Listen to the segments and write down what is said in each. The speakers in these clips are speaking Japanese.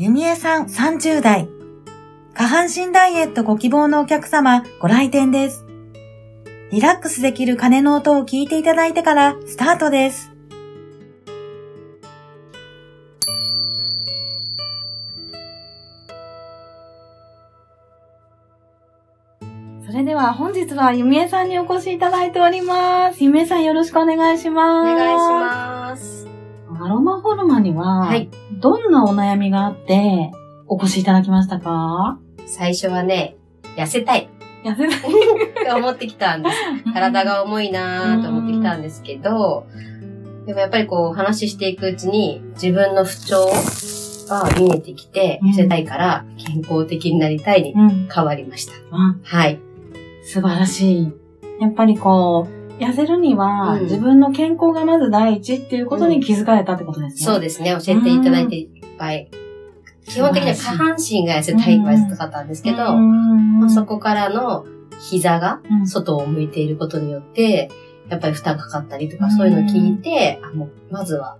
ゆみえさん30代。下半身ダイエットご希望のお客様ご来店です。リラックスできる鐘の音を聞いていただいてからスタートです。それでは本日はゆみえさんにお越しいただいております。ゆみえさんよろしくお願いします。お願いします。アロマフォルマには、はい。どんなお悩みがあって、お越しいただきましたか？最初はね、痩せたい。痩せたいって思ってきたんです。体が重いなーと思ってきたんですけど、でもやっぱりこう話していくうちに自分の不調が見えてきて、痩せたいから健康的になりたいに変わりました。うん、はい。素晴らしい。やっぱりこう、痩せるには、自分の健康がまず第一っていうことに気づかれたってことですね。そうですね。教えていただいていっぱい。基本的には下半身が痩せたい。は痩せたかったんですけど、まあ、そこからの膝が外を向いていることによって、やっぱり負担かかったりとか、そういうのを聞いて、あもうまずは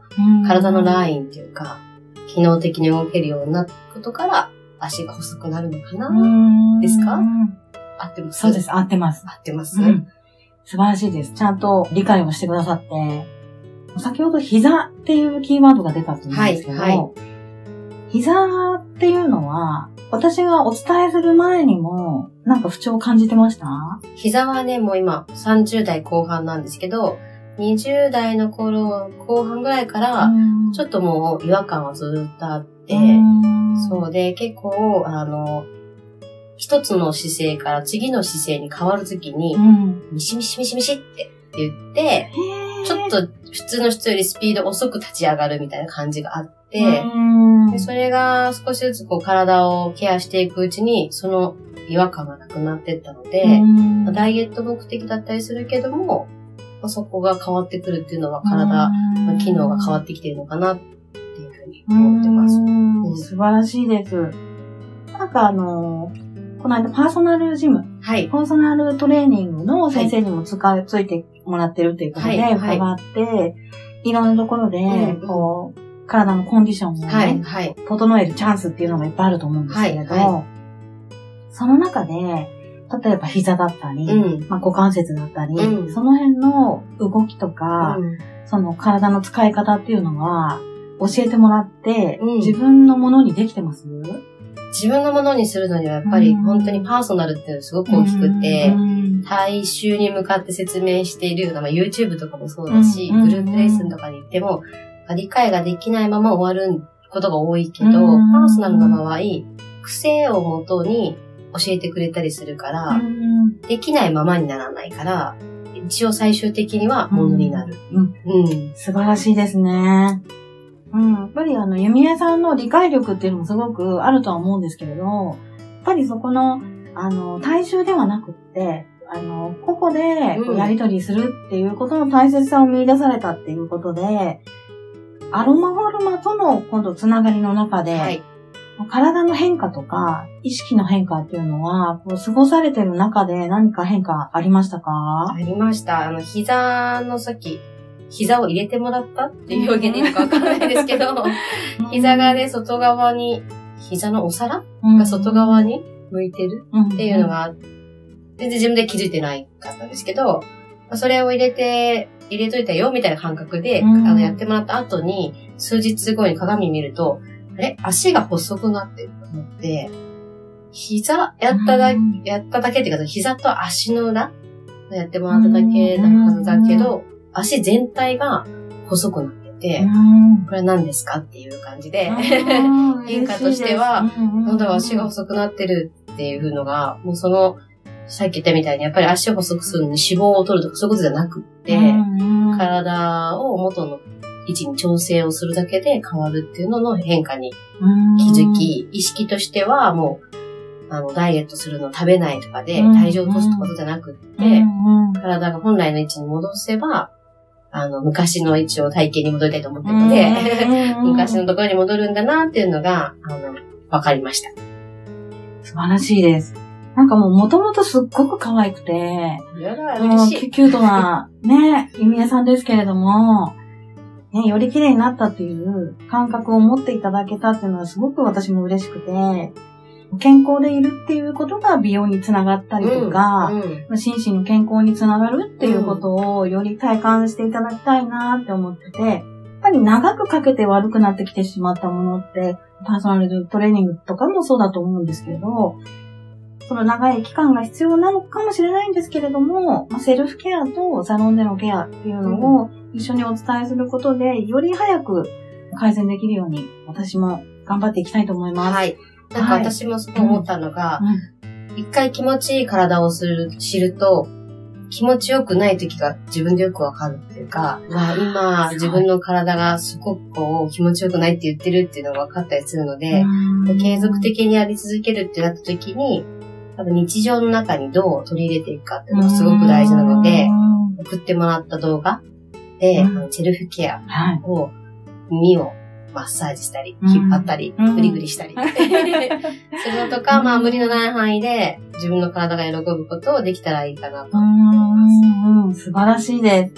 体のラインっていうか、機能的に動けるようになることから、足が細くなるのかな？ですか？合ってます？そうです、合ってます。合ってます？うん素晴らしいです。ちゃんと理解をしてくださって、先ほど膝っていうキーワードが出たと思うんですけど、はいはい、膝っていうのは、私がお伝えする前にも、なんか不調を感じてました？膝はね、もう今30代後半なんですけど、20代の頃、後半ぐらいから、ちょっともう違和感はずっとあって、そうで、結構、あの、一つの姿勢から次の姿勢に変わるときに、うん、ミシミシミシミシって言って、ちょっと普通の人よりスピード遅く立ち上がるみたいな感じがあって、でそれが少しずつこう体をケアしていくうちに、その違和感がなくなっていったので、ダイエット目的だったりするけども、そこが変わってくるっていうのは体の機能が変わってきてるのかなっていうふうに思ってます。うん、素晴らしいです。なんかあのーこの間パーソナルジム、はい。パーソナルトレーニングの先生にも使い、ついてもらってるっていうことで伺って、はい、いろんなところで、こう、体のコンディションをね、はい、はい、整えるチャンスっていうのがいっぱいあると思うんですけれど、はいはい、その中で、例えば膝だったり、うん、まあ、股関節だったり、うん、その辺の動きとか、うん、その体の使い方っていうのは、教えてもらって、自分のものにできてます？自分のものにするのにはやっぱり本当にパーソナルっていうのすごく大きくて、大衆に向かって説明しているような、まあ、YouTube とかもそうだし、グループレッスンとかに行っても、理解ができないまま終わることが多いけど、パーソナルの場合、癖をもとに教えてくれたりするから、できないままにならないから、一応最終的にはものになる。うん。うん、素晴らしいですね。うん、やっぱりあの、弓江さんの理解力っていうのもすごくあるとは思うんですけれど、やっぱりそこの、あの、大衆ではなくって、あの、個々でやりとりするっていうことの大切さを見出されたっていうことで、アロマフォルマとの今度つながりの中で、はい、体の変化とか、意識の変化っていうのは、こう過ごされてる中で何か変化ありましたか？ありました。あの、膝の先、膝を入れてもらったっていう表現でいいのかわからないですけど、膝がね、外側に、膝のお皿が外側に向いてるっていうのが、全然自分で気づいてないかったんですけど、それを入れて、入れといたよみたいな感覚で、あのやってもらった後に、数日後に鏡見ると、れ？足が細くなってると思って、膝やっただ、やっただけっていうか、膝と足の裏やってもらっただけなはずだけど、足全体が細くなってて、これは何ですかっていう感じで、変化としては、なんだ足が細くなってるっていうのが、もうその、さっき言ったみたいに、やっぱり足を細くするのに脂肪を取るとかそういうことじゃなくって、体を元の位置に調整をするだけで変わるっていうのの変化に気づき、意識としてはもう、あの、ダイエットするの食べないとかで体重を落とすってことじゃなくって、体が本来の位置に戻せば、あの、昔の位置を体型に戻りたいと思ってるので、昔のところに戻るんだなっていうのが、あの、わかりました。素晴らしいです。なんかもう元々すっごく可愛くて、もうキュートなね、ゆみえさんですけれども、ね、より綺麗になったっていう感覚を持っていただけたっていうのはすごく私も嬉しくて、健康でいるっていうことが美容につながったりとか、うんうん、心身の健康につながるっていうことをより体感していただきたいなって思ってて、やっぱり長くかけて悪くなってきてしまったものって、パーソナルトレーニングとかもそうだと思うんですけれど、その長い期間が必要なのかもしれないんですけれども、まあ、セルフケアとサロンでのケアっていうのを一緒にお伝えすることで、より早く改善できるように、私も頑張っていきたいと思います。はい。なんか私もそう思ったのが、一、回気持ちいい体をする、知ると、気持ちよくない時が自分でよくわかるっていうか、まあ今自分の体がすごくこう気持ちよくないって言ってるっていうのが分かったりするので、継続的にやり続けるってなった時に、多分日常の中にどう取り入れていくかっていうのがすごく大事なので、送ってもらった動画で、チェルフケアを、耳をマッサージしたり、引っ張ったり、グリグリしたり。するのとか、まあ無理のない範囲で自分の体が喜ぶことをできたらいいかなと思います。素晴らしいです。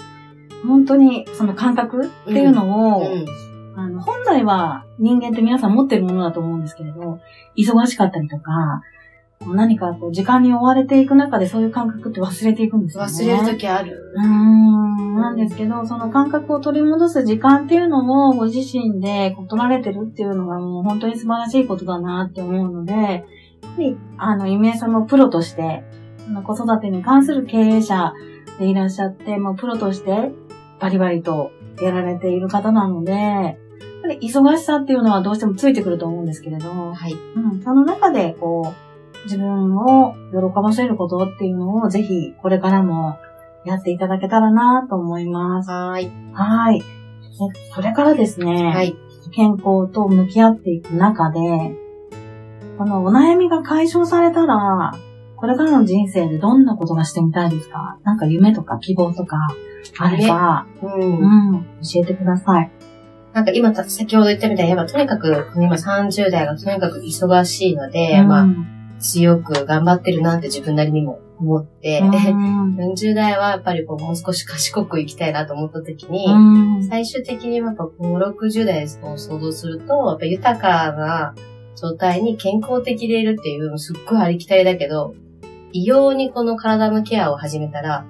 本当にその感覚っていうのを、あの本来は人間って皆さん持ってるものだと思うんですけれど、忙しかったりとか、何かこう時間に追われていく中でそういう感覚って忘れていくんですよね。忘れる時ある。うん。なんですけど、その感覚を取り戻す時間っていうのもご自身で取られてるっていうのがもう本当に素晴らしいことだなって思うので、あの、ゆさんもプロとして、子育てに関する経営者でいらっしゃって、もうプロとしてバリバリとやられている方なので、忙しさっていうのはどうしてもついてくると思うんですけれど、はい。うん、その中で、こう、自分を喜ばせることっていうのをぜひこれからもやっていただけたらなと思います。はい。はい。それからですね、はい。健康と向き合っていく中で、このお悩みが解消されたら、これからの人生でどんなことがしてみたいですか？なんか夢とか希望とかあれば、うん、うん、教えてください。なんか今、先ほど言ったみたいに、やっぱとにかく、今30代がとにかく忙しいので、うん、まあ、強く頑張ってるなって自分なりにも思って、40代はやっぱりこうもう少し賢く生きたいなと思った時に、最終的にやっぱこう60代を想像すると、やっぱ豊かな状態に健康的でいるっていうのすっごいありきたりだけど、異様にこの体のケアを始めたら、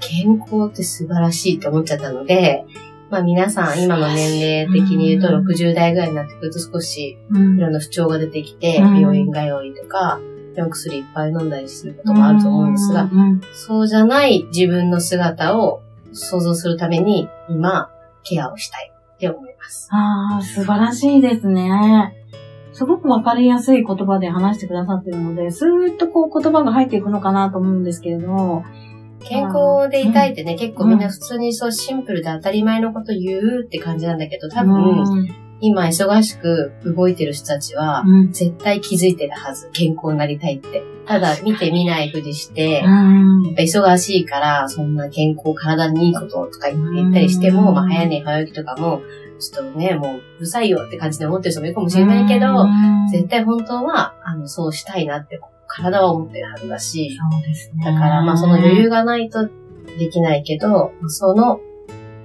健康って素晴らしいと思っちゃったので、まあ皆さん今の年齢的に言うと60代ぐらいになってくると少しいろんな不調が出てきて、病院通いとか、お薬いっぱい飲んだりすることもあると思うんですが、そうじゃない自分の姿を想像するために今ケアをしたいって思います。ああ、素晴らしいですね。すごくわかりやすい言葉で話してくださってるので、スーッとこう言葉が入っていくのかなと思うんですけれど、健康でいたいってね、結構みんな普通にそうシンプルで当たり前のこと言うって感じなんだけど、多分、今忙しく動いてる人たちは、絶対気づいてるはず。健康になりたいって。ただ見て見ないふりして、忙しいから、そんな健康、体にいいこととか言ったりしても、まあ早寝早起きとかも、ちょっとね、もううるさいよって感じで思ってる人もいるかもしれないけど、絶対本当は、あの、そうしたいなって体は思ってるはずだし、そうですね。だからまあその余裕がないとできないけど、その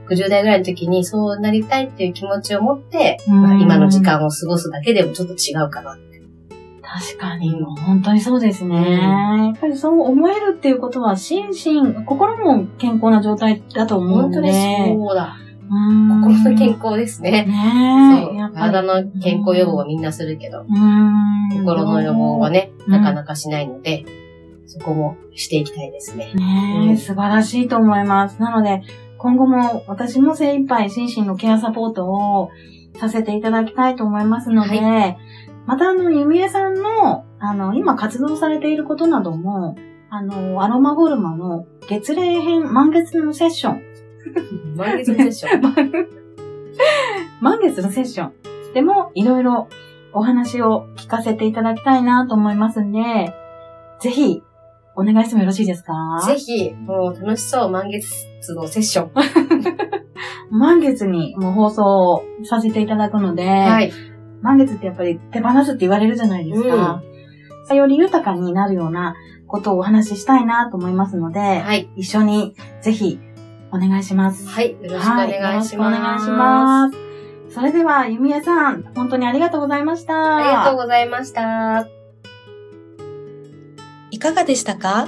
60代ぐらいの時にそうなりたいっていう気持ちを持って、まあ、今の時間を過ごすだけでもちょっと違うかなって。確かに、本当にそうですね、うん。やっぱりそう思えるっていうことは、心身、心も健康な状態だと思うので。本当にそうだ。心の健康ですね。ねそう。体の健康予防はみんなするけど、心の予防はね、なかなかしないので、そこもしていきたいですね。ね、うん、素晴らしいと思います。なので、今後も私も精一杯心身のケアサポートをさせていただきたいと思いますので、はい、またあの、ゆみえさんの、あの、今活動されていることなども、あの、アロマフォルマの月齢編、満月のセッション。満月のセッション 満月のセッション。でも、いろいろお話を聞かせていただきたいなと思いますんで、ぜひ、お願いしてもよろしいですか？ぜひ、もう楽しそう、満月のセッション。満月にもう放送させていただくので、はい、満月ってやっぱり手放すって言われるじゃないですか。うん、より豊かになるようなことをお話ししたいなと思いますので、はい、一緒にぜひお願いします。はい、よろしくお願いします。はい、よろしくお願いします。それでは、ゆみえさん、本当にありがとうございました。ありがとうございました。いかがでしたか？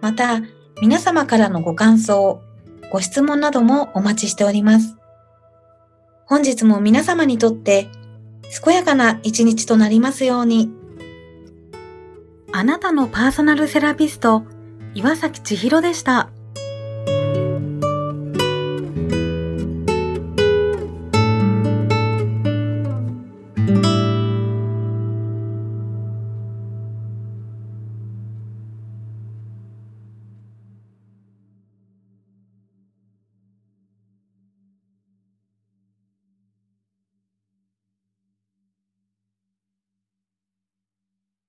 また、皆様からのご感想、ご質問などもお待ちしております。本日も皆様にとって健やかな一日となりますように。あなたのパーソナルセラピスト、岩崎千尋でした。